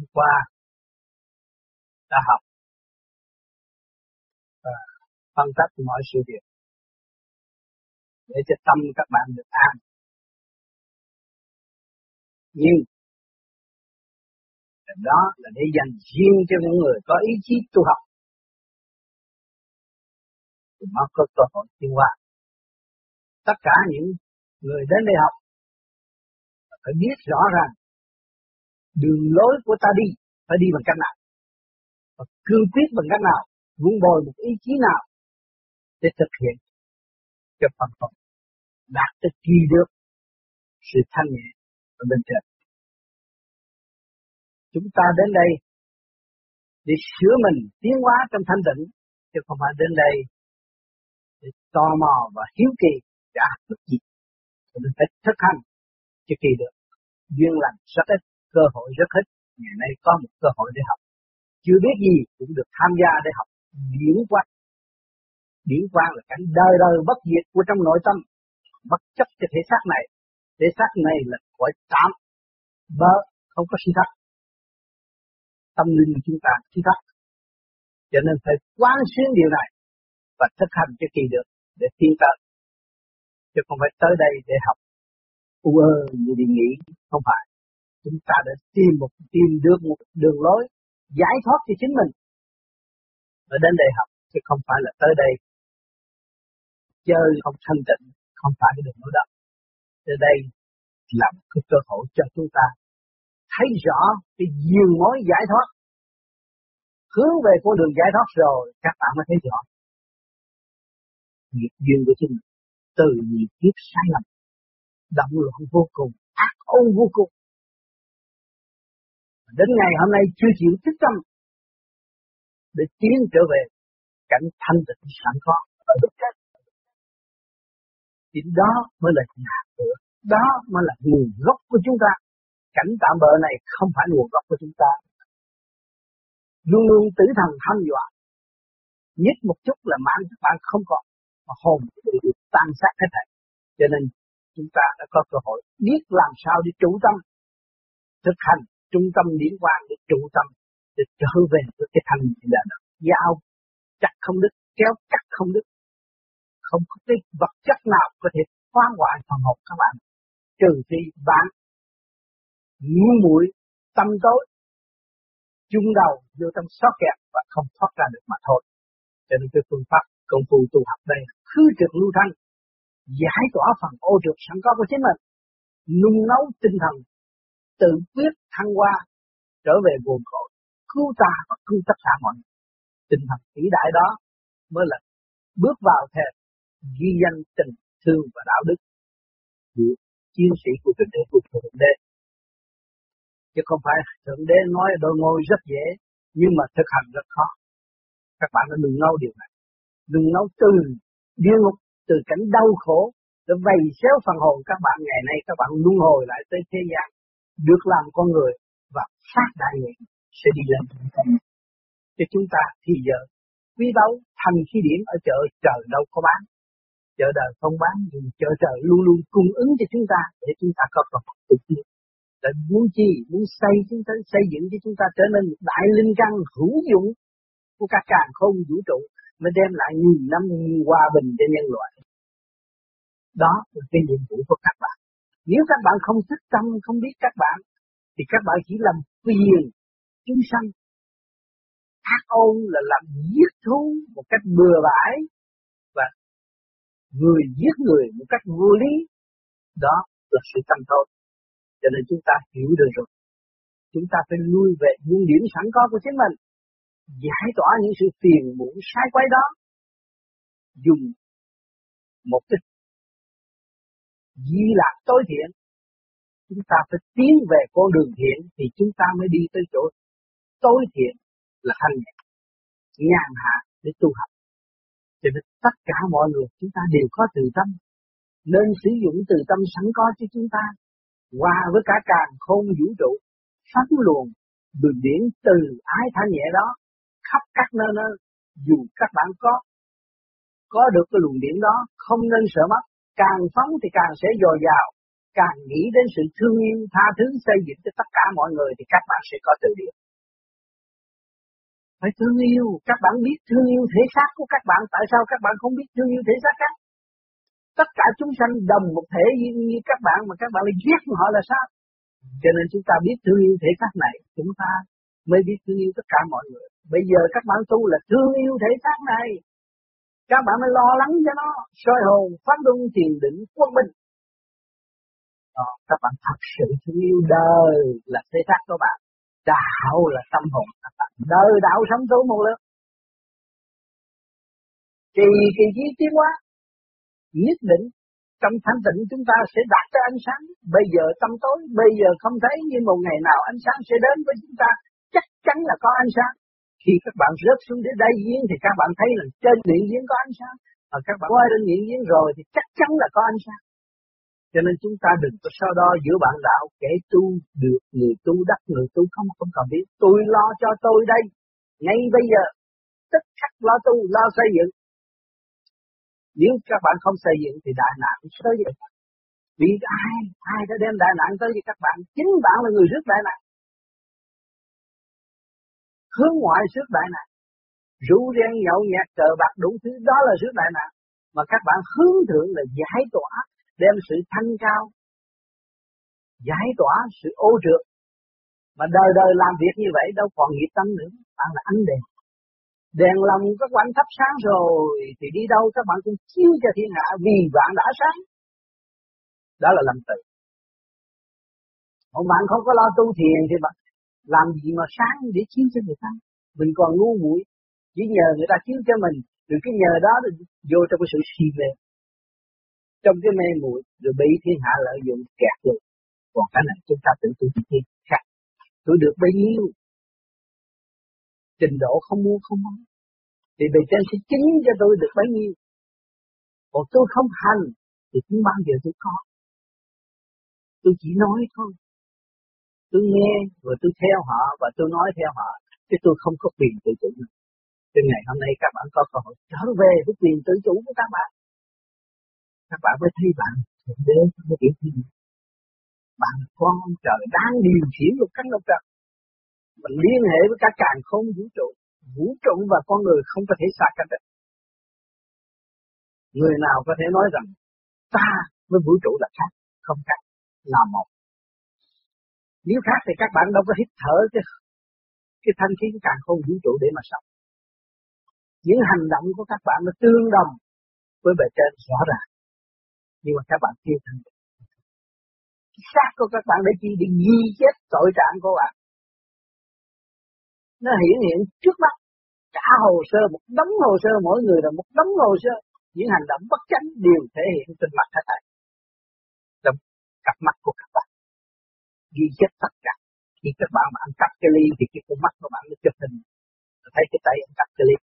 hôm qua đã học. Và phân tích mọi sự việc để cho tâm các bạn được an. Nhưng đó là để dành riêng cho những người có ý chí tu học. Thì nó có cơ hội tiến hóa. Tất cả những người đến đây học phải biết rõ ràng đường lối của ta đi phải đi bằng cách nào? Và cương quyết bằng cách nào? Vun bồi một ý chí nào để thực hiện cho phần hồn đạt tới kỳ được sự thanh nhẹ ở bên trên. Chúng ta đến đây để sửa mình tiến hóa trong thanh tịnh, chứ không phải đến đây để tò mò và hiếu kỳ đã được gì. Mình phải thực hành cho kỳ được. Duyên lành rất ít cơ hội rất ít. Ngày nay có một cơ hội để học. Chưa biết gì cũng được tham gia để học. Điển quan điển quan là cảnh đời đời bất diệt của trong nội tâm. Bất chấp cái thể xác này. Thể xác này là cõi tạm bơ không có suy thật tâm linh của chúng ta suy thấp cho nên phải quán xuyên điều này và thực hành cho kỳ được để tiến tới. Chứ không phải tới đây để học. U ơ như đi nghĩ không phải chúng ta đã tìm một, tìm được một đường lối giải thoát cho chính mình. Và đến đây học chứ không phải là tới đây. Chơi không thanh tịnh, không phải cái đường lối đó. Tới đây làm cái cơ hội cho chúng ta thấy rõ cái nhiều mối giải thoát. Hướng về con đường giải thoát rồi, các bạn mới thấy rõ nghiệp duyên của chính mình. Từ nhiều kiếp sai lầm, động loạn vô cùng, ác ôn vô cùng đến ngày hôm nay chưa chịu thức tâm để tiến trở về cảnh thanh tịnh sẵn có ở đất chết thì đó mới là nhà cửa, đó mới là nguồn gốc của chúng ta. Cảnh tạm bỡ này không phải nguồn gốc của chúng ta. Luôn luôn tử thần hăm dọa nhất một chút là mạng các bạn không còn, mà hồn bị tan sát hết thảy. Cho nên chúng ta đã có cơ hội biết làm sao để chủ tâm thực hành trung tâm điển quang để trụ tâm, để trở về với cái thanh là giao chặt không đứt kéo cắt không đứt không có cái vật chất nào có thể phá hoại phần hồn các bạn. Trừ khi bạn ngu muội, tâm tối, chung đầu vô trong sót kẹt và không thoát ra được mà thôi. Cho nên cái phương pháp công phu tu học đây khứ trực lưu thanh, giải tỏa phần ô trượt sẵn có của chính mình, nung nấu tinh thần tự quyết thăng hoa trở về nguồn cội, cứu ta và cứu tất cả mọi người. Tinh thần vĩ đại đó mới là bước vào thềm ghi danh tình thương và đạo đức của chiến sĩ của thượng đế, của thượng đế. Chứ không phải thượng đế nói đôi ngôi rất dễ, nhưng mà thực hành rất khó. Các bạn đừng nấu điều này. Đừng nấu từ địa ngục, từ cảnh đau khổ, để vầy xéo phần hồn các bạn ngày nay, các bạn luân hồi lại tới thế gian được làm con người và phát đại nguyện sẽ đi lên thành cho chúng ta thì giờ quý báu thành khí điểm ở chợ trời đâu có bán. Chợ đời không bán, nhưng chợ trời luôn luôn cung ứng cho chúng ta để chúng ta có phần tự nhiên tiến là muốn chi, muốn xây chúng ta, xây dựng cho chúng ta trở nên một đại linh căn hữu dụng của các càng không vũ trụ mới đem lại nghìn năm hòa bình cho nhân loại. Đó là cái nhiệm vụ của các bạn nếu các bạn không thức tâm, không biết các bạn, thì các bạn chỉ làm phiền chúng sanh. Ác ôn là làm giết thú một cách bừa bãi và người giết người một cách vô lý. Đó là sự tâm thôi. Cho nên chúng ta hiểu được rồi. Chúng ta phải lui về những điểm sẵn có của chính mình. Giải tỏa những sự phiền muộn, sai quay đó. Dùng một cái di lạc tối thiện. Chúng ta phải tiến về con đường thiện thì chúng ta mới đi tới chỗ tối thiện là thanh nhẹ, nhàn hạ để tu học cho nên tất cả mọi người chúng ta đều có từ tâm, nên sử dụng từ tâm sẵn có cho chúng ta. Hòa với cả càng không vũ trụ sẵn luồng, đường điển từ ái thanh nhẹ đó, khắp các nơi nơi, dù các bạn có có được cái luồng điển đó, không nên sợ mất càng sống thì càng sẽ dồi dào càng nghĩ đến sự thương yêu, tha thứ, xây dựng cho tất cả mọi người thì các bạn sẽ có từ điển. Phải thương yêu, các bạn biết thương yêu thể xác của các bạn, tại sao các bạn không biết thương yêu thể xác khác? Tất cả chúng sanh đồng một thể như, như các bạn mà các bạn lại ghét họ là sao? Cho nên chúng ta biết thương yêu thể xác này, chúng ta mới biết thương yêu tất cả mọi người. Bây giờ các bạn tu là thương yêu thể xác này. Các bạn mới lo lắng cho nó, soi hồn, phát luân thiền định, quân bình. Đó, các bạn thật sự thương yêu đời là thế xác của bạn. Đạo là tâm hồn các bạn. Đời đạo sống số một lớp. Kỳ kỳ chí tiến hóa. Nhất định trong thanh tịnh chúng ta sẽ đạt tới ánh sáng. Bây giờ tâm tối, bây giờ không thấy nhưng một ngày nào ánh sáng sẽ đến với chúng ta. Chắc chắn là có ánh sáng. Khi các bạn rớt xuống đến đây giếng thì các bạn thấy là trên miệng giếng có ánh sáng. Và các bạn qua đến miệng giếng rồi thì chắc chắn là có ánh sáng. Cho nên chúng ta đừng có so đo giữa bạn đạo kẻ tu được người tu đắc người tu không không cần biết. Tôi lo cho tôi đây. Ngay bây giờ. Tức khắc lo tu, lo xây dựng. Nếu các bạn không xây dựng thì đại nạn sẽ tới vậy. Vì ai, ai đã đem đại nạn tới với các bạn? Chính bạn là người rước đại nạn. Hướng ngoại sức đại nạn. Rượu ren nhậu nhạt cờ bạc đủ thứ đó là sức đại nạn. Mà các bạn hướng thượng là giải tỏa, đem sự thanh cao, giải tỏa sự ô trượt. Mà đời đời làm việc như vậy đâu còn nghiệp tâm nữa, bạn là ánh đèn. Đèn lòng các bạn thắp sáng rồi thì đi đâu các bạn cũng chiếu cho thiên hạ vì bạn đã sáng. Đó là làm tự. Còn bạn không có lo tu thiền thì bạn làm gì mà sáng để chiếu cho người ta. Mình còn ngu muội. Chỉ nhờ người ta chiếu cho mình, rồi cái nhờ đó vô trong cái sự si mê trong cái mê muội, rồi bị thiên hạ lợi dụng, kẹt rồi còn cái này chúng ta tự tu tự khác tôi được bấy nhiêu? Trình độ không mua không bán. Thì bề trên sẽ chứng cho tôi được bấy nhiêu. Còn tôi không hành, thì cũng bao giờ tôi có. Tôi chỉ nói thôi tôi nghe rồi tôi theo họ và tôi nói theo họ, chứ tôi không có quyền tự chủ nữa. Từ ngày hôm nay các bạn có cơ hội trở về với quyền tự chủ của các bạn. Các bạn mới thấy bạn thượng đế không có điểm gì? Bạn là con trời đang điều khiển lục cánh lục trần. Mình liên hệ với các càng không vũ trụ. Vũ trụ và con người không có thể xa cách được. Người nào có thể nói rằng ta với vũ trụ là khác? Không khác. Là một nếu khác thì các bạn đâu có hít thở cái cái thanh khí càng không vũ trụ để mà sống. Những hành động của các bạn nó tương đồng với bề trên, rõ ràng. Nhưng mà các bạn chưa thành xác của các bạn để chi để ghi chép tội trạng của bạn. Nó hiển hiện trước mắt. Cả hồ sơ, một đống hồ sơ, mỗi người là một đống hồ sơ. Những hành động bất chánh đều thể hiện trên mặt hết thảy trong cặp mắt của các bạn ghi chép tất cả khi các bạn mà ăn cắp cái ly thì cái con mắt của bạn nó chụp hình thấy cái tay ăn cắp cái ly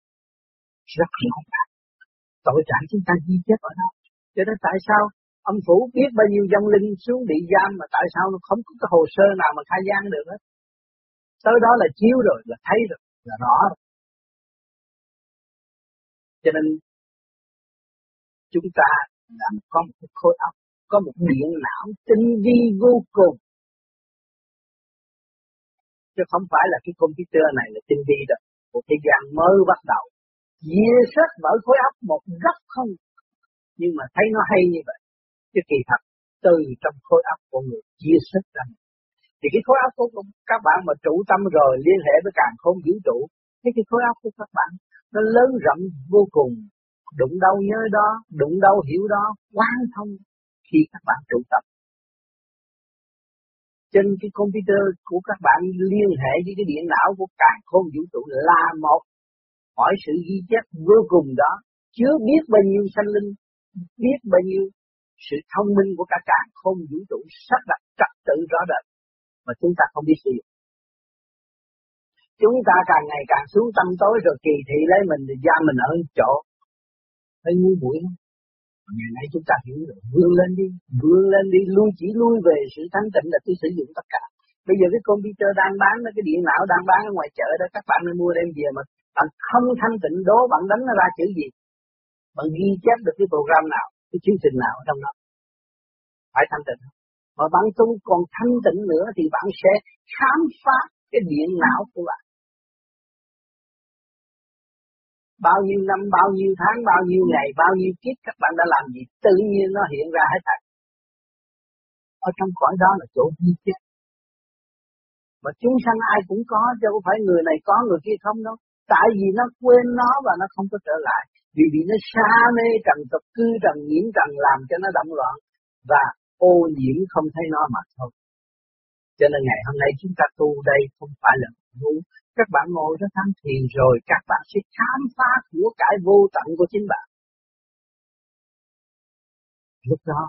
rất rõ ràng tội trạng chúng ta ghi chép ở đâu cho nên tại sao ông phủ biết bao nhiêu dân linh xuống bị giam mà tại sao nó không có cái hồ sơ nào mà khai gian được hết. Tới đó là chiếu rồi, là thấy rồi, là rõ rồi. Cho nên chúng ta đã có một cái khối óc, có một điện não tinh vi vô cùng. Chứ không phải là cái computer này là tinh vi đâu. Một thế gian mới bắt đầu. Dìa xét mở khối óc một góc không nhưng mà thấy nó hay như vậy, chứ kỳ thật, từ trong khối óc của người chia sẻ ra thì cái khối óc của các bạn mà trụ tâm rồi liên hệ với càng không vũ trụ cái cái khối óc của các bạn nó lớn rộng vô cùng đụng đâu nhớ đó, đụng đâu hiểu đó quan thông khi các bạn trụ tâm trên cái computer của các bạn liên hệ với cái điện não của cả không vũ trụ là một. Mọi sự ghi chép vô cùng đó. Chứa biết bao nhiêu sanh linh, biết bao nhiêu sự thông minh của cả càng không vũ trụ sắp đặt trật tự rõ rệt mà chúng ta không biết sử dụng. Chúng ta càng ngày càng xuống tâm tối rồi kỳ thị lấy mình thì ra mình ở chỗ. Hơi ngu muội Ngày nay chúng ta hiểu rồi, vươn lên đi, vươn lên đi, lui chỉ lui về sự thanh tịnh là tôi sử dụng tất cả. Bây giờ cái computer đang bán, cái điện não đang bán ở ngoài chợ đó, các bạn nên mua đem về mà bạn không thanh tịnh đố bạn đánh nó ra chữ gì bạn ghi chép được cái program nào cái chương trình nào ở trong đó phải thanh tịnh Mà bạn tu còn thanh tịnh nữa thì bạn sẽ khám phá cái điện não của bạn. Bao nhiêu năm, bao nhiêu tháng, bao nhiêu ngày, bao nhiêu kiếp các bạn đã làm gì, tự nhiên nó hiện ra hết thảy. Ở trong cõi đó là chỗ duy chết. Mà chúng sanh ai cũng có, chứ không phải người này có, người kia không đâu. Tại vì nó quên nó và nó không có trở lại. Vì vì nó xa mê trần tục cư trần nhiễm trần làm cho nó động loạn. Và ô nhiễm không thấy nó mà thôi. Cho nên ngày hôm nay chúng ta tu đây không phải là vụ Các bạn ngồi đó tham thiền rồi các bạn sẽ khám phá của cải vô tận của chính bạn. Lúc đó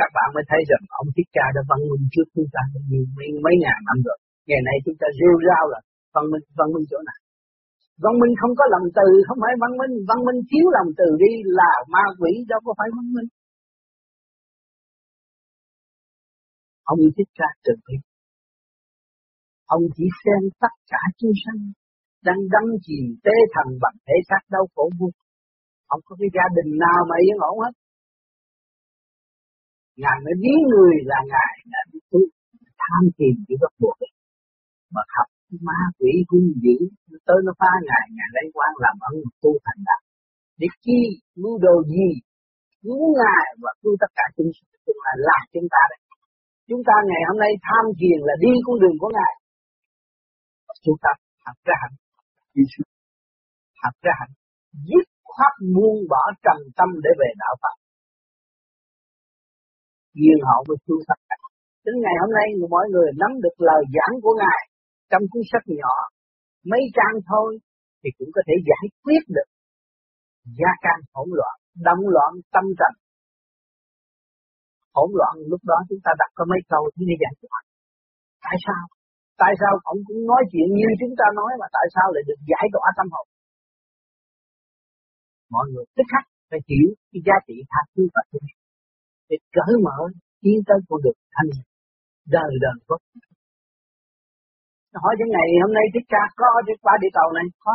các bạn mới thấy rằng ông Thích Ca đã văn minh trước chúng ta nhiều mấy, mấy ngàn năm rồi. Ngày nay chúng ta rêu rao là văn minh, văn minh chỗ nào? Văn minh không có lòng từ, không phải văn minh, văn minh thiếu lòng từ đi là ma quỷ đâu có phải văn minh. Ông thích ca từ bi. Ông chỉ xem tất cả chúng sanh đang đắm chìm tế thần bằng thể xác đau khổ vô. Ông có cái gia đình nào mà yên ổn hết. Ngài mới ví người là Ngài đã tu, tham tìm cái gốc buộc mà học ma quỷ hung dữ tới nó phá ngài ngài lấy quan làm ân tu thành đạo. để chi mưu đồ gì cứu ngài và cứu tất cả chúng chúng là là chúng ta đấy. chúng ta ngày hôm nay tham thiền là đi con đường của ngài chúng ta học ra hạnh học ra hạnh dứt khoát buông bỏ trầm tâm để về đạo Phật. Duyên họ mới tu tất đến ngày hôm nay mọi người nắm được lời giảng của ngài trong cuốn sách nhỏ, mấy trang thôi, thì cũng có thể giải quyết được. Gia can hỗn loạn động loạn tâm trần. Hỗn loạn lúc đó chúng ta đặt có mấy câu thì mới giải quyết. Tại sao? Tại sao ông cũng nói chuyện như chúng ta nói mà tại sao lại được giải tỏa tâm hồn? Mọi người tức khắc phải hiểu cái giá trị tha thứ và thương để cởi mở tiến tới con đường thanh đời đời bất hỏi cái ngày hôm nay thích ca có đi qua địa cầu này? Có.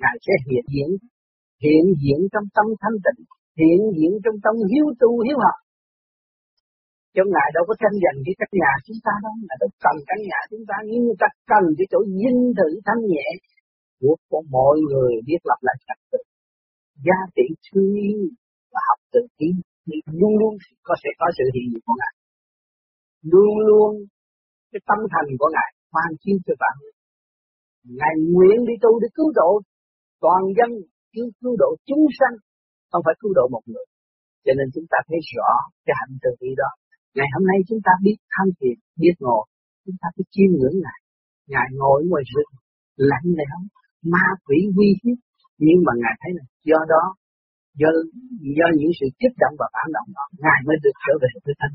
Ngài sẽ hiện diện hiện diện trong tâm thanh tịnh, hiện diện trong tâm hiếu tu, hiếu học chỗ ngài đâu có tranh giành cái căn nhà chúng ta đâu ngài đâu cần căn nhà chúng ta nhưng người ta cần cái chỗ dinh thự thanh nhẹ của, của mọi người biết lập lại trật tự gia trị thương yêu và học tự tiến luôn luôn có sẽ có sự hiện diện của ngài luôn luôn cái tâm thành của ngài ban chiếu cho bạn. Ngài nguyện đi tu để cứu độ toàn dân, cứu cứu độ chúng sanh, không phải cứu độ một người. Cho nên chúng ta thấy rõ cái hạnh từ bi đó. Ngày hôm nay chúng ta biết tham thiền, biết ngồi, chúng ta cứ chiêm ngưỡng Ngài. Ngài ngồi ngoài rừng, lạnh lẽo, ma quỷ uy hiếp. Nhưng mà Ngài thấy là do đó, do, do những sự kích động và phản động đó, Ngài mới được trở về với thân.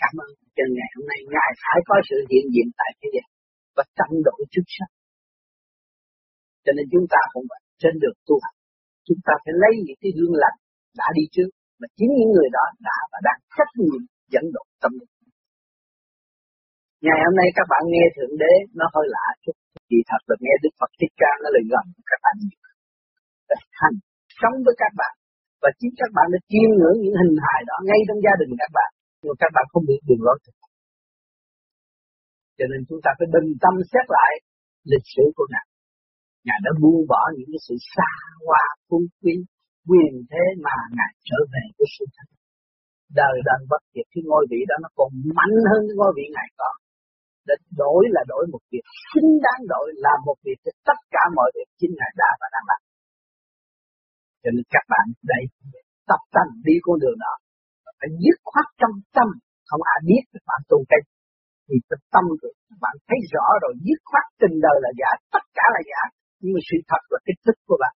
Cảm ơn. Cho ngày hôm nay ngài phải có sự hiện diện tại thế gian và tăng độ chức sắc. Cho nên chúng ta cũng vậy trên đường tu hành. Chúng ta phải lấy những cái hương lành đã đi trước mà chính những người đó đã và đang trách nhiệm dẫn độ tâm linh. Ngày hôm nay các bạn nghe thượng đế nó hơi lạ chút. Vì thật là nghe đức phật thích ca nó lại gần các bạn nhiều. Thành sống với các bạn. Và chính các bạn đã chiêm ngưỡng những hình hài đó ngay trong gia đình các bạn. Nhưng các bạn không biết đường lối thực cho nên chúng ta phải bình tâm xét lại lịch sử của Ngài. Ngài đã buông bỏ những cái sự xa hoa, phú quý, quyền thế mà Ngài trở về với sự thật. Đời đang bất diệt, cái ngôi vị đó nó còn mạnh hơn cái ngôi vị Ngài có. Để đổi là đổi một việc xứng đáng, đổi là một việc cho tất cả mọi việc chính Ngài đã và đang làm. Cho nên các bạn đây, tập tâm đi con đường đó phải dứt khoát trong tâm, không ai biết các bạn tu cái thì tập tâm rồi, các bạn thấy rõ rồi, dứt khoát tình đời là giả, tất cả là giả nhưng mà sự thật là cái thức của bạn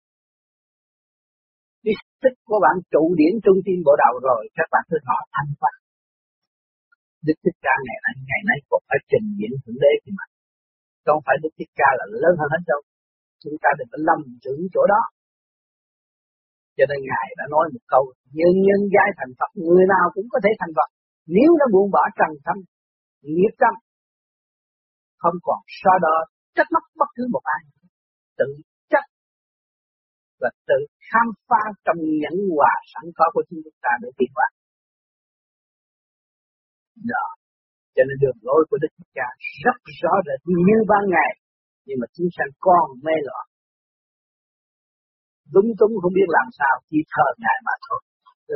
cái tích của bạn trụ điển trung tim bộ đầu rồi các bạn cứ họ thanh văn Đức Thích Ca ngày nay ngày nay còn phải trình diễn thượng đế thì mà không phải Đức Thích Ca là lớn hơn hết đâu chúng ta đừng có lầm tưởng chỗ đó cho nên Ngài đã nói một câu, nhân nhân giai thành Phật, người nào cũng có thể thành Phật. Nếu nó buông bỏ trần tâm, nghiệp tâm, không còn so đo trách móc bất cứ một ai. Tự và tự khám phá trong nhẫn hòa sẵn có của chúng ta để tiến hóa. đó. Cho nên đường lối của Đức Cha rất rõ rệt như ban ngày, nhưng mà chúng sanh còn mê loạn. Đúng túng không biết làm sao, chỉ thờ ngài mà thôi.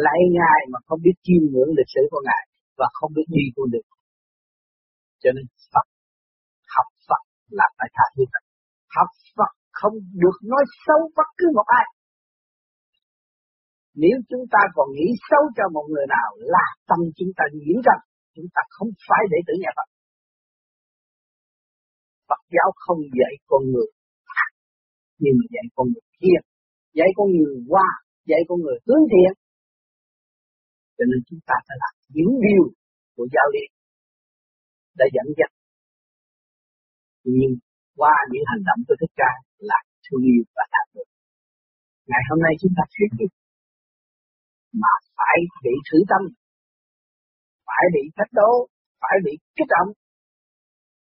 Lại ngài mà không biết chiêm ngưỡng lịch sử của ngài và không biết đi con đường. Cho nên Phật, học Phật là phải tha thứ học Phật không được nói xấu bất cứ một ai. Nếu chúng ta còn nghĩ xấu cho một người nào là tâm chúng ta nhiễm rằng chúng ta không phải để tử nhà Phật. Phật giáo không dạy con người nhưng mà dạy con người thiện, dạy con người qua dạy con người hướng thiện. Cho nên chúng ta phải làm những điều của giáo lý đã dẫn dắt. Nhưng qua những hành động của Thích Ca là thương yêu và đạt được ngày hôm nay chúng ta thuyết phục mà phải bị thử tâm, phải bị thách đố, phải bị kích động.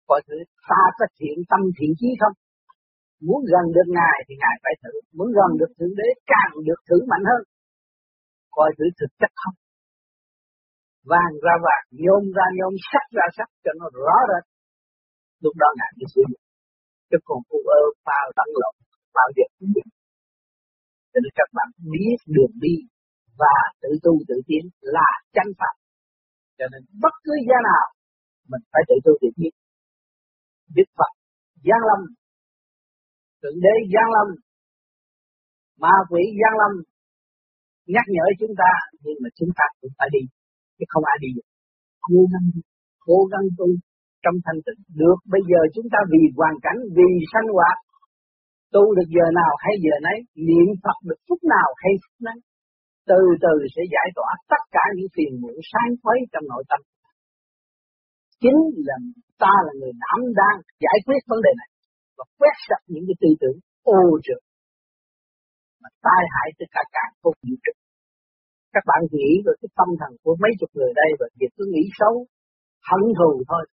Coi thử ta có thiện tâm thiện chí không? Muốn gần được ngài thì ngài phải thử. Muốn gần được thượng đế càng được thử mạnh hơn. Coi thử thực chất không? Vàng ra vàng, nhôm ra nhôm, sắc ra sắc cho nó rõ rệt. Lúc đó ngài mới sử dụng chứ còn phụ ơ bao tận lộn bao giờ cũng được cho nên các bạn biết đường đi và tự tu tự tiến là chân pháp. Cho nên bất cứ gia nào, mình phải tự tu tự tiến. Đức Phật Giang Lâm, Thượng Đế Giang Lâm, Ma quỷ Giang Lâm, nhắc nhở chúng ta, nhưng mà chúng ta cũng phải đi, chứ không ai đi được. Cố gắng cố gắng tu trong thanh tịnh được. Bây giờ chúng ta vì hoàn cảnh, vì sanh hoạt, tu được giờ nào hay giờ nấy, niệm Phật được phút nào hay phút nấy, từ từ sẽ giải tỏa tất cả những phiền muộn sáng khuấy trong nội tâm. Chính là ta là người đảm đang giải quyết vấn đề này và quét sạch những cái tư tưởng ô trượt mà tai hại tất cả cả vô vũ trụ các bạn nghĩ về cái tâm thần của mấy chục người đây và việc cứ nghĩ xấu, hận thù thôi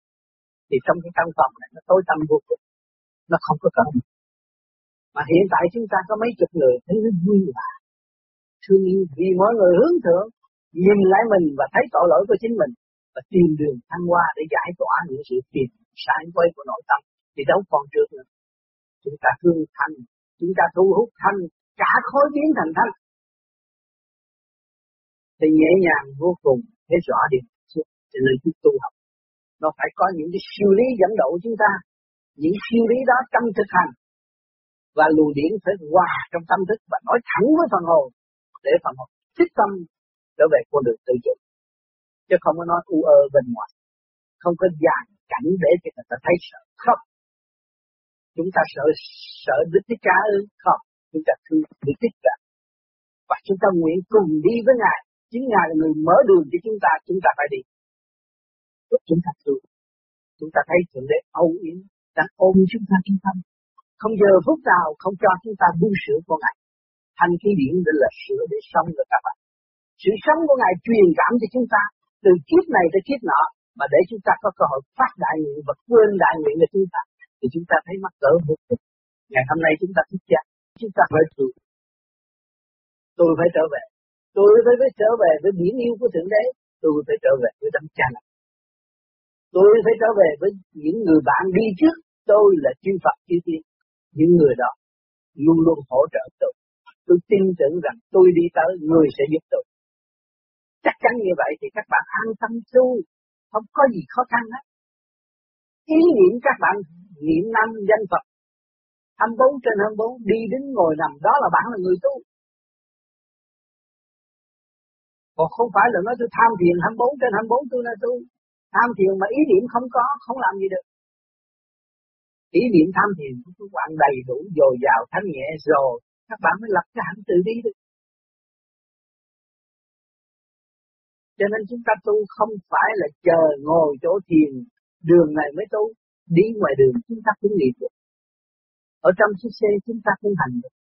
thì trong cái căn phòng này nó tối tăm vô cùng. Nó không có cần mà hiện tại chúng ta có mấy chục người thấy nó vui là thương yêu vì mọi người hướng thượng, nhìn lại mình và thấy tội lỗi của chính mình và tìm đường thăng hoa để giải tỏa những sự phiền sai quay của nội tâm. Thì đâu còn trước nữa. Chúng ta thương thanh, chúng ta thu hút thanh, cả khối biến thành thanh. Thì nhẹ nhàng vô cùng thấy rõ điều cho nên chúng tu học nó phải có những cái siêu lý dẫn độ chúng ta. Những siêu lý đó trong thực hành. Và luồng điển phải hòa trong tâm thức và nói thẳng với phần hồn để phần hồn thích tâm trở về con đường tự chủ. Chứ không có nói u ơ bên ngoài. Không có dàn cảnh để cho người ta thấy sợ. Khóc chúng ta sợ sợ đức thích ca ư? Không. Chúng ta thương đức thích ca. Và chúng ta nguyện cùng đi với ngài. Chính ngài là người mở đường cho chúng ta. Chúng ta phải đi lúc chúng ta thương chúng ta thấy thượng đế âu yếm đang ôm chúng ta trong tâm không giờ phút nào không cho chúng ta buông sửa của ngài thành khí điển để là sửa để sống được các bạn sự sống của ngài truyền cảm cho chúng ta từ kiếp này tới kiếp nọ mà để chúng ta có cơ hội phát đại nguyện và quên đại nguyện của chúng ta thì chúng ta thấy mắc cỡ vô cùng. Ngày hôm nay chúng ta thức cha, chúng ta phải tu Tôi phải trở về. Tôi phải, phải trở về với biển yêu của Thượng Đế. Tôi phải trở về với đấng cha này. Tôi phải trở về với những người bạn đi trước. Tôi là chư Phật chư Tiên. Những người đó luôn luôn hỗ trợ tôi. Tôi tin tưởng rằng tôi đi tới, người sẽ giúp tôi. Chắc chắn như vậy thì các bạn an tâm tu, không có gì khó khăn hết. Ý niệm các bạn niệm năm danh Phật 24 trên 24 đi đến ngồi nằm đó là bạn là người tu. Còn không phải là nói tôi tham thiền 24 trên 24 tôi là tu. Tham thiền mà ý niệm không có, không làm gì được. Ý niệm tham thiền của các bạn đầy đủ, dồi dào, thanh nhẹ rồi, các bạn mới lập cái hạnh tự đi được. Cho nên chúng ta tu không phải là chờ ngồi chỗ thiền, đường này mới tu, đi ngoài đường chúng ta cũng niệm được. Ở trong chiếc xe chúng ta cũng hành được.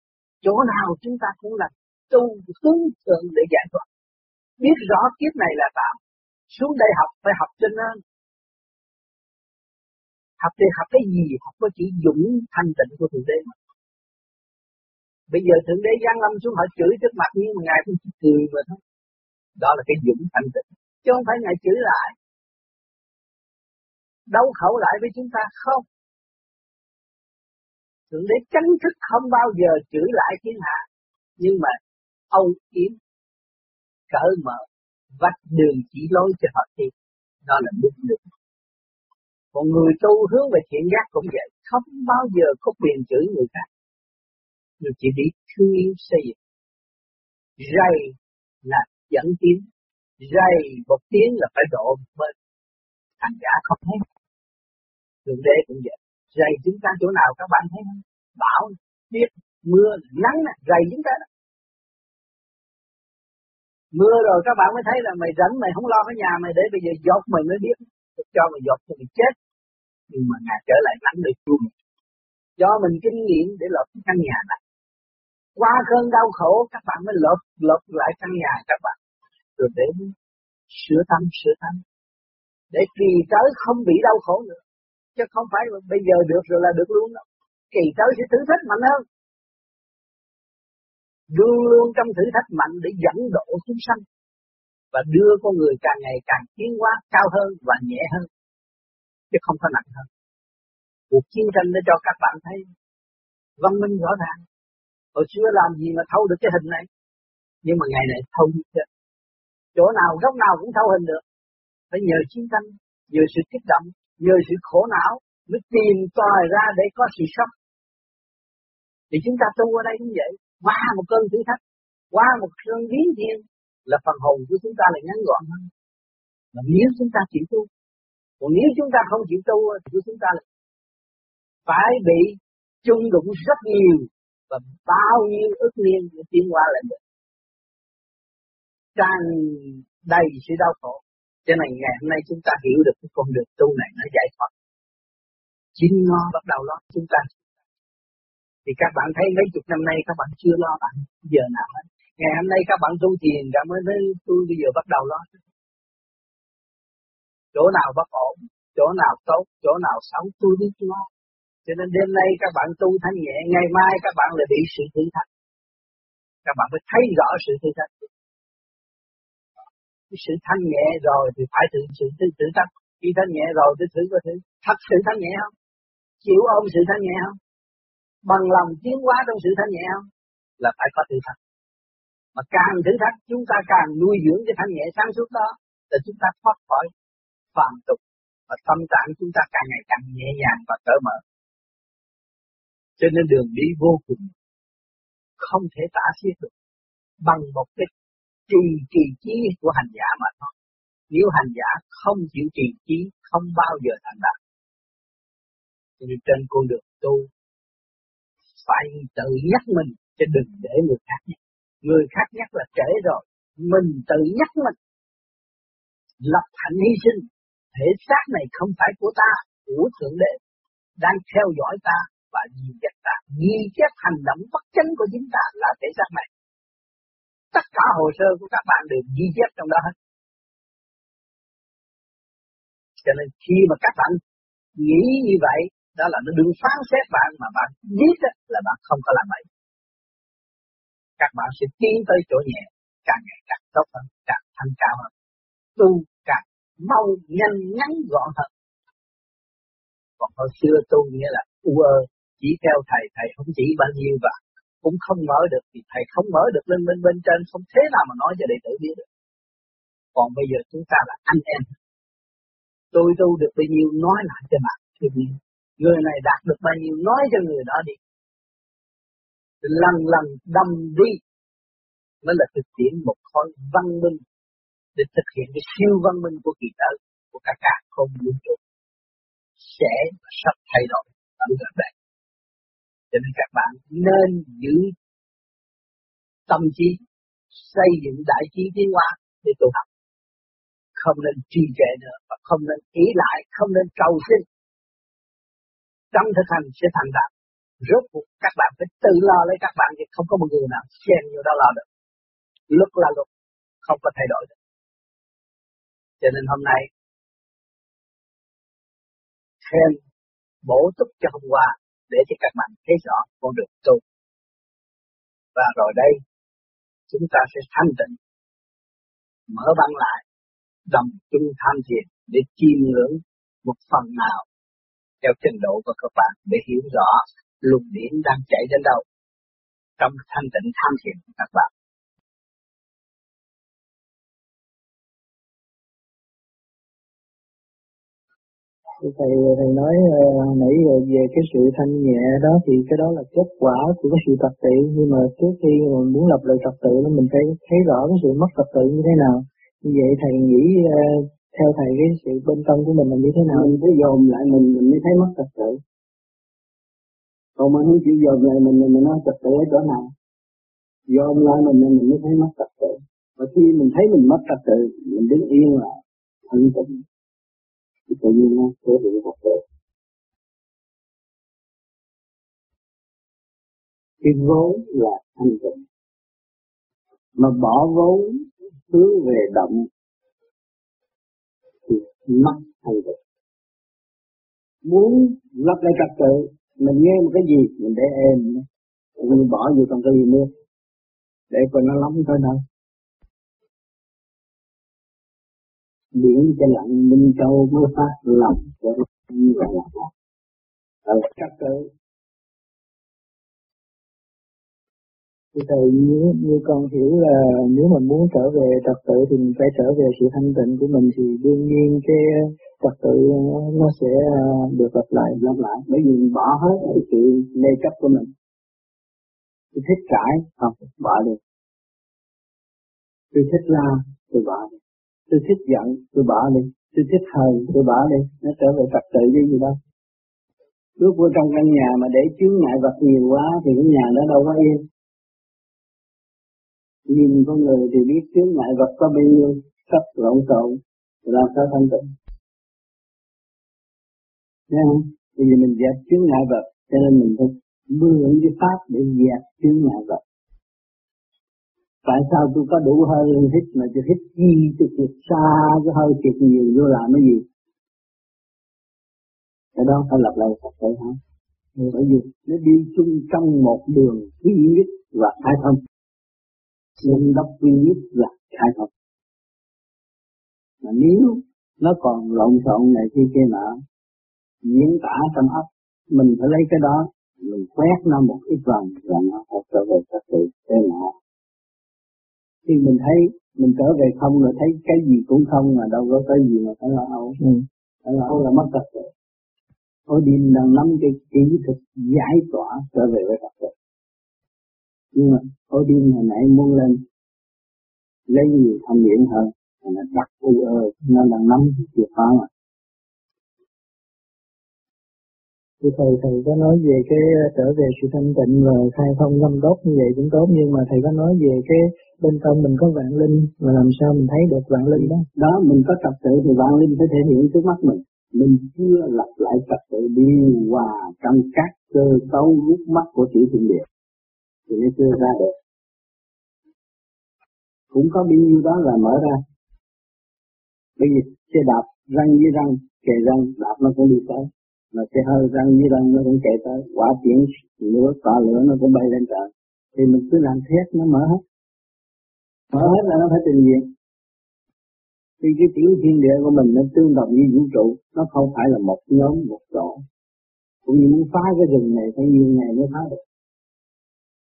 Chỗ nào chúng ta cũng là tu hướng thượng để giải thoát. Biết rõ kiếp này là tạm. Xuống đây học phải học cho nên. Học thì học cái gì? Học có chỉ dũng thanh tịnh của Thượng Đế mà. Bây giờ Thượng Đế giáng lâm xuống họ chửi trước mặt nhưng mà Ngài cũng chỉ cười mà thôi. Đó là cái dũng thanh tịnh. Chứ không phải Ngài chửi lại. đấu khẩu lại với chúng ta không. Thượng đế chánh thức không bao giờ chửi lại thiên hạ, nhưng mà âu yếm, cỡ mở, vạch đường chỉ lối cho họ đi. Đó là đúng được. Còn người tu hướng về thiện giác cũng vậy, không bao giờ có quyền chửi người khác. Người chỉ biết thương yêu xây dựng. Rầy là dẫn tiến, rầy một tiếng là phải độ một bên. Thành giả không thấy. đường đê cũng vậy. Rầy chúng ta chỗ nào các bạn thấy không? Bão, tuyết, mưa, nắng, rầy chúng ta đó. Mưa rồi các bạn mới thấy là mày rảnh, mày không lo cái nhà mày, để bây giờ dột mày mới biết. Cho mày dột cho mày chết. Nhưng mà ngài trở lại nắng được luôn Do mình kinh nghiệm để lột cái căn nhà này. Qua cơn đau khổ, các bạn mới lột lột lại căn nhà các bạn. Rồi để sửa tâm sửa tâm. Để kỳ tới không bị đau khổ nữa. Chứ không phải bây giờ được rồi là được luôn đâu. Kỳ tới sẽ thử thách mạnh hơn luôn luôn trong thử thách mạnh để dẫn độ chúng sanh và đưa con người càng ngày càng tiến hóa cao hơn và nhẹ hơn, chứ không có nặng hơn. Cuộc chiến tranh để cho các bạn thấy văn minh rõ ràng. Hồi xưa làm gì mà thâu được cái hình này? Nhưng mà ngày này thâu được chỗ nào, góc nào cũng thâu hình được. Phải nhờ chiến tranh, nhờ sự kích động, nhờ sự khổ não mới tìm tòi ra để có sự sống. Thì chúng ta tu ở đây cũng vậy qua một cơn thử thách, qua một cơn biến thiên, là phần hồn của chúng ta là ngắn gọn hơn. Mà nếu chúng ta chịu tu, còn nếu chúng ta không chịu tu thì của chúng ta là phải bị chung đụng rất nhiều và bao nhiêu ức niên để tiến qua lại được. Tràn đầy sự đau khổ. Cho nên ngày hôm nay chúng ta hiểu được cái con đường tu này nó giải thoát. Chính nó bắt đầu lo chúng ta thì các bạn thấy mấy chục năm nay các bạn chưa lo bạn giờ nào hết. Ngày hôm nay các bạn tu thiền ra mới nói tôi bây giờ bắt đầu lo. Chỗ nào bất ổn chỗ nào tốt chỗ nào xấu tôi biết lo. Cho nên đêm nay các bạn tu thanh nhẹ ngày mai các bạn lại bị sự thử thách. Các bạn phải thấy rõ sự thử thách. Cái sự thanh nhẹ rồi thì phải thử sự thử, thử thách. Khi thanh nhẹ rồi thì thử có thử. Thật sự thanh nhẹ không? Chịu ôm sự thanh nhẹ không? Bằng lòng tiến hóa trong sự thanh nhẹ không? Là phải có thử thách. Mà càng thử thách chúng ta càng nuôi dưỡng cái thanh nhẹ sáng suốt đó là chúng ta thoát khỏi phàm tục và tâm trạng chúng ta càng ngày càng nhẹ nhàng và cởi mở. Cho nên đường đi vô cùng không thể tả xiết được bằng một cái trì trì trí của hành giả mà thôi. Nếu hành giả không chịu trì trí không bao giờ thành đạt. Cho nên trên con đường tu phải tự nhắc mình chứ đừng để người khác nhắc. Người khác nhắc là trễ rồi, mình tự nhắc mình. Lập hạnh hy sinh, thể xác này không phải của ta, của Thượng Đế, đang theo dõi ta và ghi chép ta, ghi chép hành động bất chánh của chúng ta là thể xác này. Tất cả hồ sơ của các bạn đều ghi chép trong đó hết. Cho nên khi mà các bạn nghĩ như vậy đó là nó đừng phán xét bạn mà bạn biết là bạn không có làm vậy các bạn sẽ tiến tới chỗ nhẹ, càng ngày càng tốt hơn, càng thanh cao hơn. Tu càng mau, nhanh, ngắn gọn hơn. Còn hồi xưa tu nghĩa là u ơ chỉ theo thầy thầy không chỉ bao nhiêu và cũng không mở được, thì thầy không mở được lên bên bên trên, không thế nào mà nói cho đệ tử biết được. Còn bây giờ chúng ta là anh em. Tôi tu được bao nhiêu, nói lại cho bạn thì người này đạt được bao nhiêu nói cho người đó đi. Lần lần đâm đi mới là thực hiện một khối văn minh để thực hiện cái siêu văn minh của kỳ tử, của cả cả không vũ trụ. Sẽ và sắp thay đổi ở gần đây. Cho nên các bạn nên giữ tâm trí, xây dựng đại trí tiến hóa để tu học. Không nên trì trệ nữa và không nên ý lại, không nên cầu xin trong thực hành sẽ thành đạt. Rốt cuộc, các bạn phải tự lo lấy các bạn chứ không có một người nào xen vô đó lo được. Lúc là lúc không có thay đổi được. Cho nên hôm nay thêm bổ túc cho hôm qua để cho các bạn thấy rõ con đường tu. Và rồi đây, chúng ta sẽ thanh tịnh, mở băng lại đồng chung tham thiền để chiêm ngưỡng một phần nào theo trình độ của các bạn để hiểu rõ luồng điển đang chạy đến đâu trong thanh tịnh tham thiền của các bạn. Thầy thầy nói uh, nãy giờ về cái sự thanh nhẹ đó thì cái đó là kết quả của cái sự tập tự nhưng mà trước khi mình muốn lập lại tập tự nó mình phải thấy rõ cái sự mất tập tự như thế nào. Như vậy thầy nghĩ uh, theo thầy cái sự bên trong của mình là như thế nào? Mình phải dồn lại mình mình mới thấy mất thật sự Còn mà không chịu dồn lại mình thì mình nói thật sự ở chỗ nào? Dồn lại mình thì mình mới thấy mất thật sự Và khi mình thấy mình mất trật tự, mình đứng yên lại, thân tịnh, thì tự nhiên nó sẽ bị trật tự. Cái vốn là thanh tịnh. Mà bỏ vốn hướng về động mất thanh tịnh. Muốn lắp lại trật tự, mình nghe một cái gì mình để êm mình bỏ vô trong cái gì nữa để coi nó nóng thôi nào biển cho lạnh minh châu mới phát lòng cho như vậy là là trật tự. Thì thầy như, như con hiểu là nếu mình muốn trở về trật tự thì mình phải trở về sự thanh tịnh của mình thì đương nhiên cái trật tự nó sẽ à, được lặp lại lặp lại. Bởi vì mình bỏ hết cái sự mê chấp của mình. Tôi thích cãi không bỏ đi. Tôi thích la tôi bỏ đi. Tôi thích giận tôi bỏ đi. Tôi thích hờn tôi bỏ đi. Nó trở về trật tự như gì đâu. Bước vô trong căn nhà mà để chướng ngại vật nhiều quá thì cái nhà đó đâu có yên nhìn con người thì biết chướng ngại vật có bao nhiêu sắp lộn xộn làm sao thanh tịnh. Thấy không? Bây giờ mình dẹp chướng ngại vật, cho nên mình phải mượn cái pháp để dẹp chướng ngại vật. Tại sao tôi có đủ hơi hít mà tôi hít chi tôi kiệt xa cái hơi kiệt nhiều vô làm cái gì? Cái đó phải lập lại Phật sự hả? Bởi vì nó đi chung trong một đường duy nhất và khai thông nhưng đốc duy nhất là khai thông mà nếu nó còn lộn xộn này kia kia nọ diễn tả trong óc mình phải lấy cái đó mình quét nó một ít vòng và nó sẽ trở về trật tự thế nọ. Khi mình thấy mình trở về không rồi thấy cái gì cũng không mà đâu có cái gì mà phải lo âu. Ừ. phải lo âu là mất trật tự. Ô đi đang nắm cái kỹ thuật giải tỏa trở về với trật tự nhưng mà ô đi hồi nãy muốn lên lấy nhiều tham nghiệm hơn mà nó đặt u ơ nó đang nắm chìa khóa mà Thì thầy thầy có nói về cái trở về sự thanh tịnh và khai thông tâm tốt như vậy cũng tốt nhưng mà thầy có nói về cái bên trong mình có vạn linh và làm sao mình thấy được vạn linh đó. Đó mình có trật tự thì vạn linh sẽ thể hiện trước mắt mình. Mình chưa lập lại trật tự điều hòa trong các cơ cấu rút mắt của chữ thiên địa thì nó chưa ra được. Cũng có bao nhiêu đó là mở ra. Bây giờ xe đạp răng với răng, kề răng, đạp nó cũng đi tới. Mà xe hơi răng như răng nó cũng kề tới. Quả tiễn lửa tỏa lửa nó cũng bay lên trời. Thì mình cứ làm thét nó mở hết. Mở hết là nó phải trình diện. Thì cái tiểu thiên địa của mình nó tương đồng như vũ trụ. Nó không phải là một nhóm một tổ. Cũng như muốn phá cái rừng này phải nhiều ngày mới phá được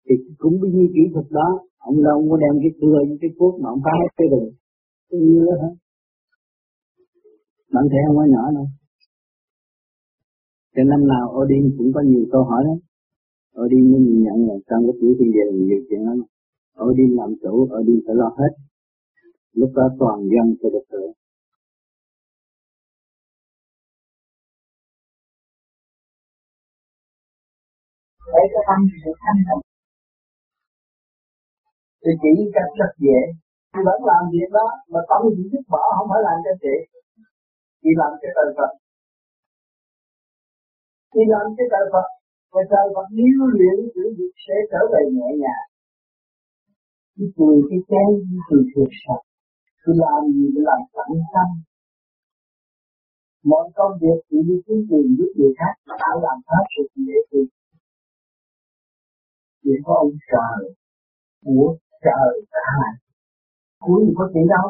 thì cũng bị như kỹ thuật đó ông đâu có đem cái cưa những cái cuốc mà ông phá hết cái rừng cái như đó hả bạn thấy không có nhỏ đâu cho năm nào Odin cũng có nhiều câu hỏi lắm. Odin mới nhìn nhận là trong cái tiểu thiên địa nhiều chuyện lắm. Odin làm chủ, Odin phải lo hết. Lúc đó toàn dân sẽ được hưởng. để cho tâm được thanh tịnh thì chỉ cách rất dễ thì vẫn làm việc đó, mà tâm chỉ dứt bỏ, không phải làm cho chị. Chị làm cho trời Phật. Chị làm cho trời Phật. Và trời Phật nếu luyện sự việc sẽ trở về nhẹ nhàng. Cái cười cái chén cái cười thiệt sạch. Cứ làm gì để làm sẵn tâm mọi công việc chỉ đi kiếm tiền giúp người khác đã làm hết sự dễ thương chỉ có ông trời của trời cả cuối gì có chuyện đâu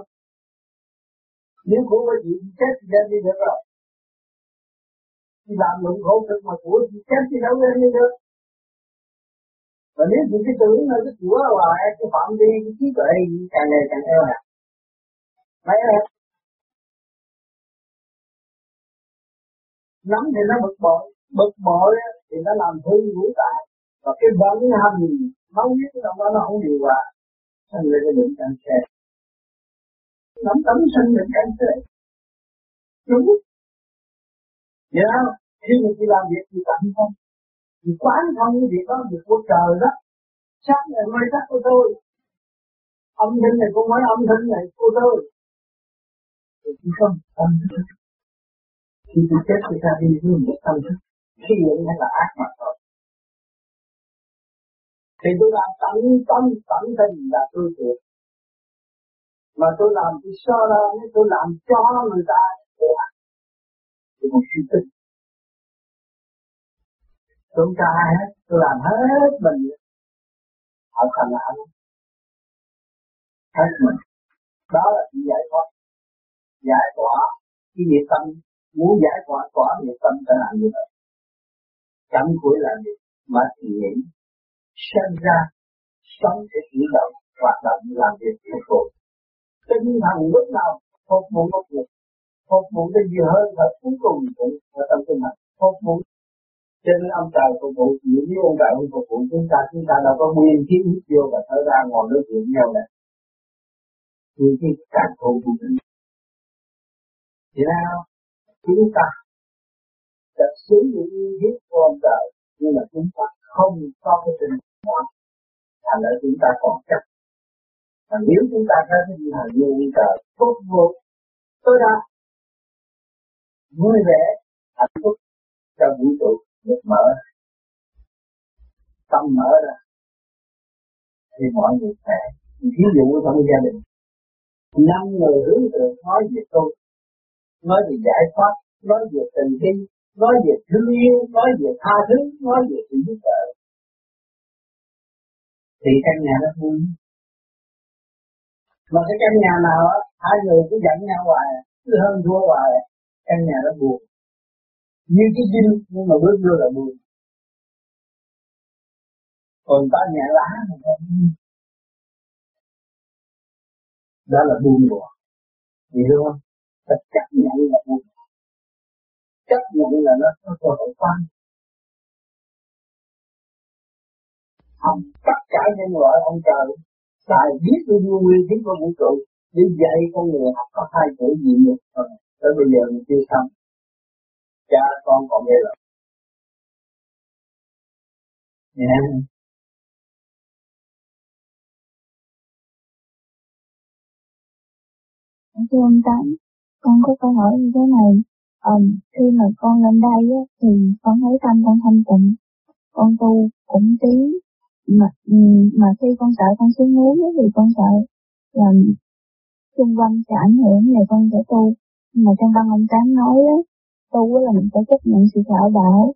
nếu của có chuyện chết thì đem đi được rồi. Thì làm luận khổ cực mà của chị chết thì đâu đem đi được. Và nếu chị cái tưởng là cái của là e cái phạm đi cái trí tuệ càng ngày càng eo hẹp. Mấy em nắm thì nó bực bội, bực bội thì nó làm hư ngũ tạng. Và cái vận hành máu huyết trong đó nó không điều hòa sanh ra cái bệnh cancer nắm tấm sanh bệnh cancer đúng. Nhớ không khi mà chị làm việc thì tận không? Thì quán không cái việc đó, việc của trời đó. Sắc này mới sắc của tôi. Âm thanh này cũng mới âm thanh này của tôi. Thì chị không tâm thức. Khi tôi chết thì ra đi với một tâm thức. Khi vậy hay là ác mà thôi thì tôi làm tận tâm, tận tình là tôi tuyệt mà tôi làm thì so ra tôi làm cho người ta để thì một sự tình tôi không ai hết, tôi làm hết mình. Họ thành là anh hết mình. Đó là sự giải thoát. Giải tỏa cái nghiệp tâm. Muốn giải tỏa tỏa nghiệp tâm phải làm như vậy chậm cuối làm gì, mà thì nghĩ sinh ra, sống để chuyển động, hoạt động làm việc phục vụ tinh thần lúc nào phục vụ một việc phục vụ cái gì hơn và cuối cùng cũng ở trong tinh thần phục vụ cho nên ông trời phục vụ, những với ông trời không phục vụ, chúng ta chúng ta đâu có nguyên khí hít vô và thở ra ngồi nói chuyện nhau này nguyên khí càng thôn của mình. Thế nào? Chúng ta sẽ sử dụng nguyên khí của ông trời nhưng mà chúng ta không có cái tình đó thành ra chúng ta còn chấp. Và nếu chúng ta có cái gì là như trời tốt vô, tối đa, vui vẻ, hạnh phúc, cho vũ trụ được mở tâm mở ra, thì mọi người sẽ ví dụ trong gia đình. Năm người hướng tượng nói về tôi, nói về giải thoát, nói về tình yêu nói về thương yêu, nói về tha thứ, nói về sự giúp đỡ. Thì căn nhà nó vui. Mà cái căn nhà nào á, hai người cứ giận nhau hoài, cứ hơn thua hoài, căn nhà nó buồn. Như cái dinh nhưng mà bước vô là buồn. Còn ta nhà lá mà không đó là buồn buồn hiểu không? Ta chấp nhận là buồn chấp nhận là nó có cơ hội quan ông tất cả nhân loại ông trời Tài biết bao nhiêu nguyên khí của vũ trụ để dạy con người học có hai chữ gì được rồi tới bây giờ mình chưa xong. Cha con còn nghe lời. Nha Thưa ông Tám, con có câu hỏi như thế này. Um, khi mà con lên đây á, thì con thấy tâm con thanh tịnh, con tu cũng tiến mà ừ, mà khi con sợ con xuống núi thì con sợ là xung quanh sẽ ảnh hưởng về con sẽ tu. Mà trong văn ông tám nói á tu là mình phải chấp nhận sự sợ bảo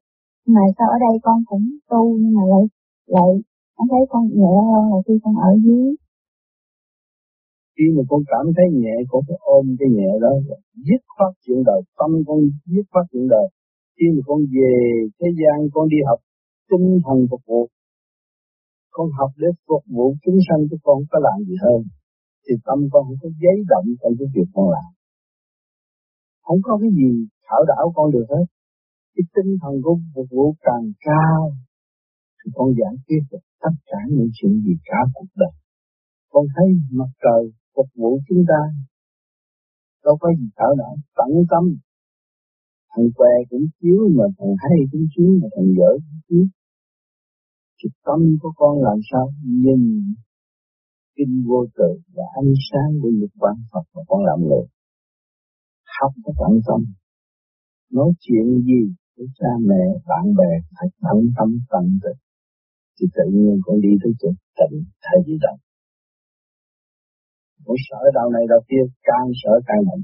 mà sao ở đây con cũng tu nhưng mà lại lại con thấy con nhẹ hơn là khi con ở dưới khi mà con cảm thấy nhẹ, con phải ôm cái nhẹ đó, dứt khoát chuyện đời, tâm con dứt khoát chuyện đời. Khi mà con về thế gian, con đi học tinh thần phục vụ, con học để phục vụ chúng sanh cho con có làm gì hơn, thì tâm con không có giấy động trong cái việc con làm. Không có cái gì thảo đảo con được hết. Cái tinh thần của phục vụ càng cao, thì con giải quyết được tất cả những chuyện gì cả cuộc đời. Con thấy mặt trời phục vụ chúng ta đâu có gì thảo nổi tận tâm thằng què cũng chiếu mà thằng hay cũng chiếu mà thằng dở cũng chiếu thì tâm của con làm sao nhìn kinh vô tự và ánh sáng của lực quan Phật mà con làm được, Học có tận tâm. Nói chuyện gì với cha mẹ, bạn bè phải tận tâm tận tình. Thì tự nhiên con đi tới chỗ tịnh thay vì động. Cũng sợ đạo này đạo kia, càng sợ càng mạnh.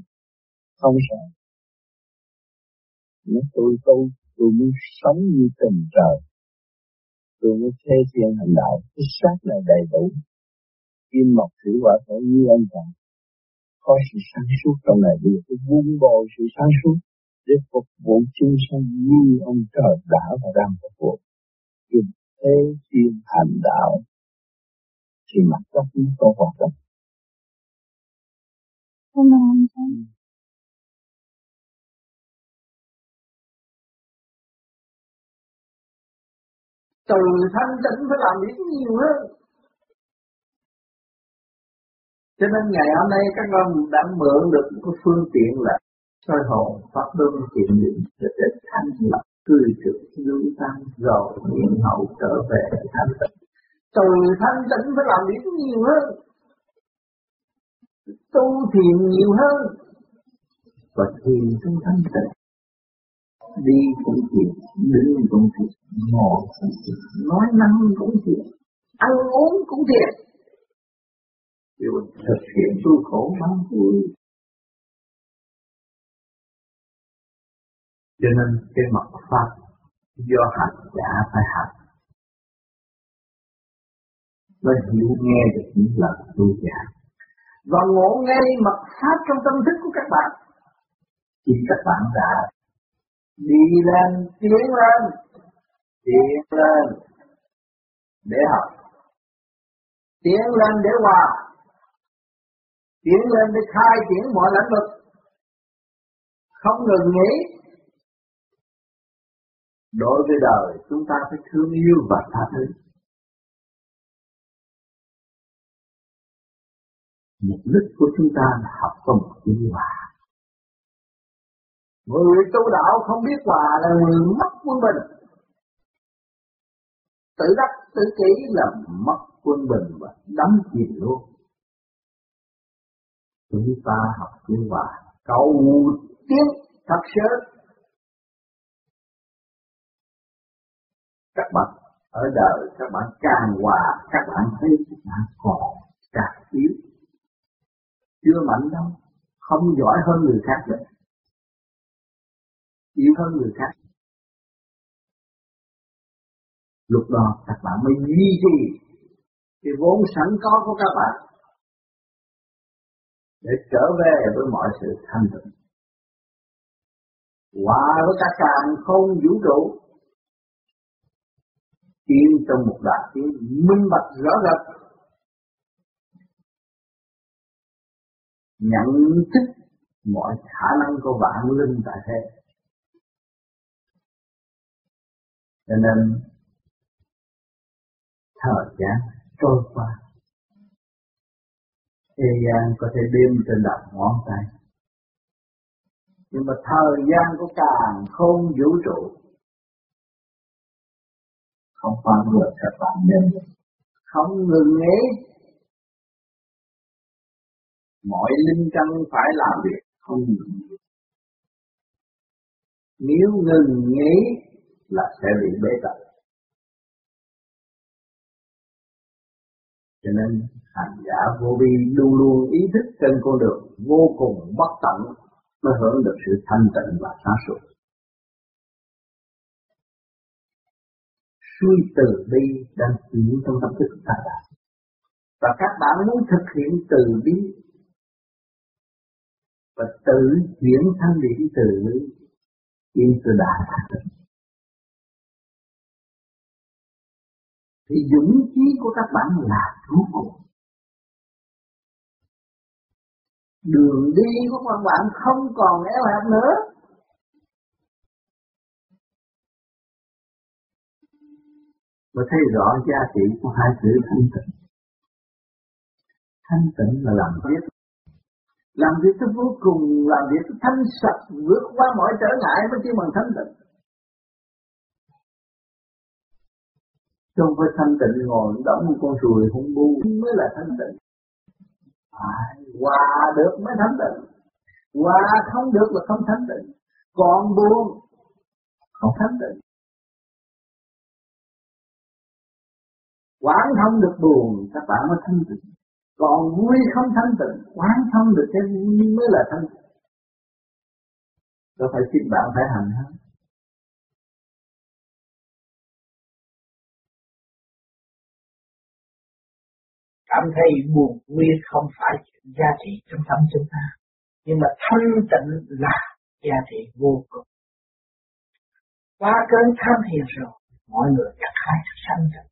Không sợ. Nếu tôi tu, tôi muốn sống như tình trời tôi muốn thế thiên hành đạo cái xác này đầy đủ kim mộc thủy hỏa thổ như anh chàng có sự sáng suốt trong này bây giờ tôi vun bồi sự sáng suốt để phục vụ chúng sanh như ông trời đã và đang phục vụ. Dùng thế thiên hành đạo thì mặt đất nó có hoạt động. Cảm ơn sao. Từ thanh tịnh phải làm việc nhiều hơn. Cho nên ngày hôm nay các con đã mượn được một cái phương tiện là soi hồn pháp luân thiện niệm để để thanh lập cư trực lưu tăng rồi niệm hậu trở về thanh tịnh. Từ thanh tịnh phải làm việc nhiều hơn tu thiền nhiều hơn. Và thiền trong thanh tịnh đi cũng thiền đứng cũng thiền ngồi cũng thiền nói năng cũng thiền ăn uống cũng thiền điều thực hiện tu khổ mang vui. Cho nên cái mặt pháp do hành giả phải hành. Mới hiểu nghe được những lời tu giảng và ngộ ngay mật pháp trong tâm thức của các bạn. Thì các bạn đã đi lên, tiến lên tiến lên để học. Tiến lên để hòa. Tiến lên để khai triển mọi lĩnh vực. Không ngừng nghỉ. Đối với đời, chúng ta phải thương yêu và tha thứ. Mục đích của chúng ta là học công chữ hòa. Người tu đạo không biết hòa là người mất quân bình. Tự đắc, tự kỷ là mất quân bình và đắm chìm luôn. Chúng ta học chữ hòa. Cầu tiến thật sớm các bạn ở đời, các bạn càng hòa, các bạn thấy các bạn còn càng yếu chưa mạnh đâu. Không giỏi hơn người khác được. Yếu hơn người khác. Lúc đó, các bạn mới duy trì cái vốn sẵn có của các bạn để trở về với mọi sự thanh tịnh. Hòa với các càng không vũ trụ. Tiến trong một đại tiến minh bạch rõ rệt. Nhận thức mọi khả năng của vạn linh tại thế. Cho nên thời gian trôi qua. Thế gian có thể đêm trên đầu ngón tay. Nhưng mà thời gian của càng không vũ trụ, không phải vượt các bạn nên không ngừng nghỉ mọi linh căn phải làm việc không ngừng. Nếu ngừng nghỉ là sẽ bị bế tắc. Cho nên, hành giả vô vi luôn luôn ý thức trên con đường vô cùng bất tận mới hưởng được sự thanh tịnh và sáng suốt. Suy từ bi đang chuyển trong tâm thức ta. Và các bạn muốn thực hiện từ bi và tự chuyển sang điện từ điện từ đại thì dũng chí của các bạn là cuối cùng đường đi của các bạn không còn eo hẹp nữa. Và thấy rõ giá trị của hai chữ thanh tịnh. Thanh tịnh là làm biết làm việc tới vô cùng, làm việc tới thanh sạch, vượt qua mọi trở ngại mới kêu bằng thanh tịnh. trong không phải thanh tịnh ngồi đóng một con ruồi hung bu mới là thanh tịnh. à, hòa được mới thanh tịnh. Hòa không được là không thanh tịnh. Còn buông không thanh tịnh. quán thông được buồn các bạn mới thanh tịnh còn vui không thanh tịnh quán thông được cái vui mới là thanh tịnh có phải chính bạn phải hành hết cảm thấy buồn vui không phải giá trị trong tâm chúng ta nhưng mà thanh tịnh là giá trị vô cùng. Qua cơn tham thiền rồi, mọi người chắc hai sanh tịnh.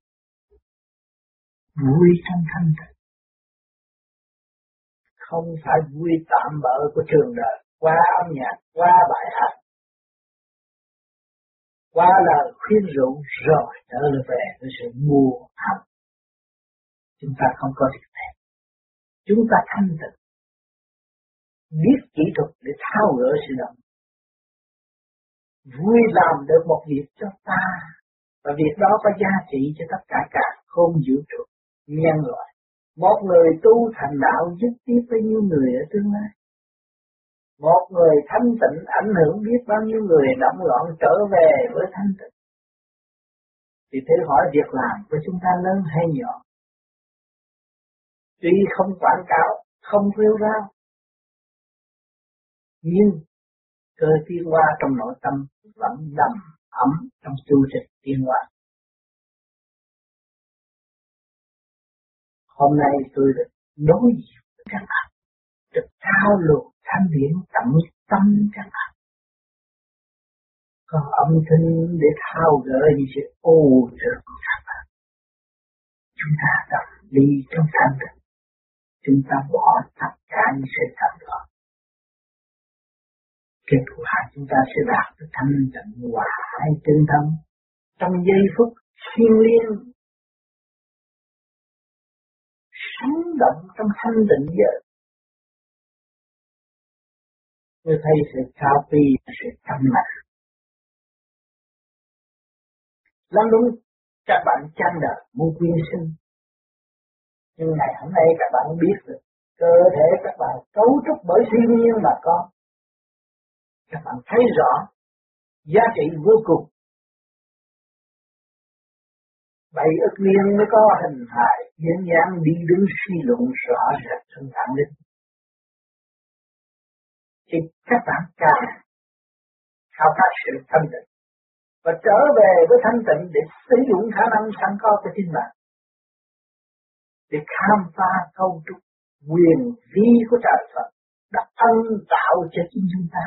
Vui trong thanh tịnh. Không phải vui tạm bỡ của trường đời, qua âm nhạc, qua bài hát, qua lời khuyên rũ rồi trở về với sự mù hầm, Chúng ta không có việc này. Chúng ta thanh tịnh. Biết kỹ thuật để thao gỡ sự động. Vui làm được một việc cho ta. Và việc đó có giá trị cho tất cả cả không vũ trụ, nhân loại. Một người tu thành đạo giúp tiếp bao nhiêu người ở tương lai. Một người thanh tịnh ảnh hưởng biết bao nhiêu người động loạn trở về với thanh tịnh. Thì thế hỏi việc làm của chúng ta lớn hay nhỏ. Tuy không quảng cáo, không rêu rao, nhưng cơ tiến hóa trong nội tâm vẫn đầm ấm trong chu trình tiến hóa. Hôm nay tôi được đối diện với các bạn, được thao luận thanh điển tận tâm các bạn. Có âm thanh để thao gỡ những sự ô trượt của các bạn. Chúng ta tập đi trong thanh tịnh. Chúng ta bỏ tất cả những sự thật đó. Kết quả chúng ta sẽ đạt được thanh tịnh hòa hai tinh thông trong giây phút thiêng liêng sống động trong thanh tịnh giới. Tôi thấy sự cao phi sự tâm lạc lắm đúng các bạn chăn đời muốn quyên sinh. Nhưng ngày hôm nay các bạn biết được, cơ thể các bạn cấu trúc bởi thiên nhiên mà có. Các bạn thấy rõ giá trị vô cùng bảy ức niên mới có hình hài diễn dáng đi đứng suy luận rõ rệt trong tạng linh thì các bạn càng khao khát sự thanh tịnh và trở về với thanh tịnh để sử dụng khả năng sẵn có của chính bạn. Để khám phá câu trúc quyền vi của trời Phật đã ân tạo cho chính chúng ta.